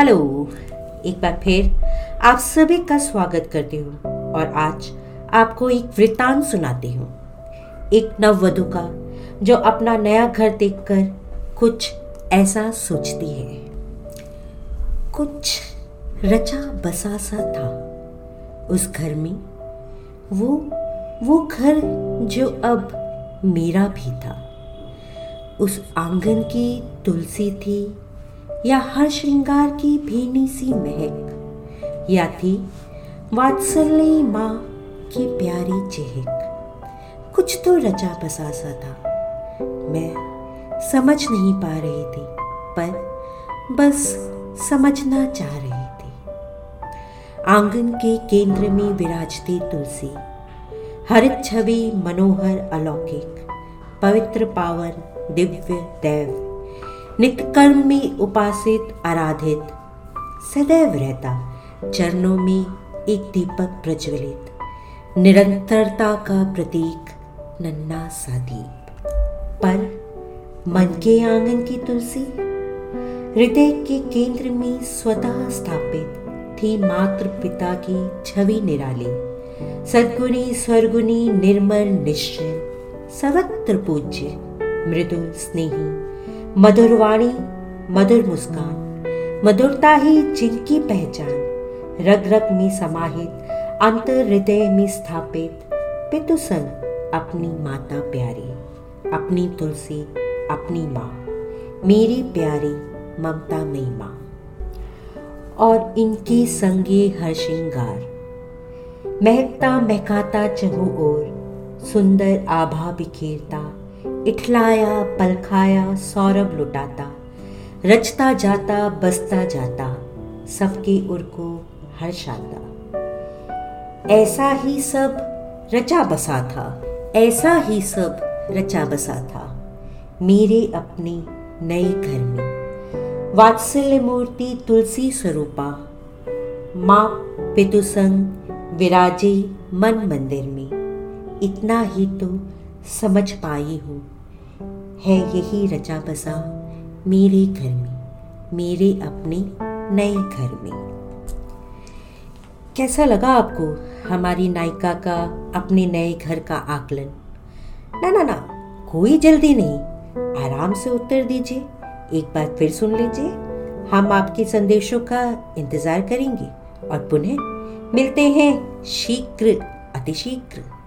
Hello. एक बार फिर आप सभी का स्वागत करती हूँ और आज आपको एक वृतांत सुनाती हूँ। एक नववधु का, जो अपना नया घर देखकर कुछ ऐसा सोचती है। कुछ रचा बसा सा था। उस घर में वो वो घर जो अब मेरा भी था। उस आँगन की तुलसी थी या हर श्रृंगार की भीनी सी महक, या थी वात्सल्य माँ की प्यारी चेहक। कुछ तो रचा बसा सा था। मैं समझ नहीं पा रही थी, पर बस समझना चाह रही थी। आँगन के केंद्र में विराजती तुलसी, हरित छवि मनोहर अलौकिक, पवित्र पावन दिव्य देव। नित्य कर्म में उपासित आराधित। सदैव रहता, चरणों में एक दीपक प्रज्वलित। निरंतरता का प्रतीक नन्ना सा दीप। पर मन के आँगन की तुलसी, हृदय के केंद्र में स्वतः स्थापित थी मात्र पिता की छवि निराली। सदगुणी, स्वर्गुणी, निर्मल, निश्चय, सर्वत्र पूज्य, मृदु, स्नेही मधुरवाणी मधुर मुस्कान, मधुरता ही जिनकी पहचान। रग रग में समाहित अंतर हृदय में स्थापित, पितु संग अपनी माता प्यारी, अपनी तुलसी, अपनी माँ, मेरी प्यारी ममता मई माँ। और इनके संगे हर श्रृंगार, महकता महकाता चहु और सुंदर आभा बिखेरता इठलाया पलखाया, सौरभ लुटाता, रचता जाता, बसता जाता, सबके उर को हर्षाता। ऐसा ही सब रचा बसा था, ऐसा ही सब रचा बसा था, मेरे अपने नए घर में। वात्सल्य मूर्ति तुलसी स्वरूपा, माँ पितुसंग विराजे मन मंदिर में। इतना ही तो समझ पाई हूँ। है यही रचा बसा मेरे घर में, मेरे अपने नए घर में। कैसा लगा आपको हमारी नायिका का, अपने नए घर का आकलन? ना ना ना, कोई जल्दी नहीं। आराम से उत्तर दीजिए, एक बार फिर सुन लीजिए। हम आपके संदेशों का इंतज़ार करेंगे और पुनः मिलते हैं शीघ्र, अतिशीघ्र।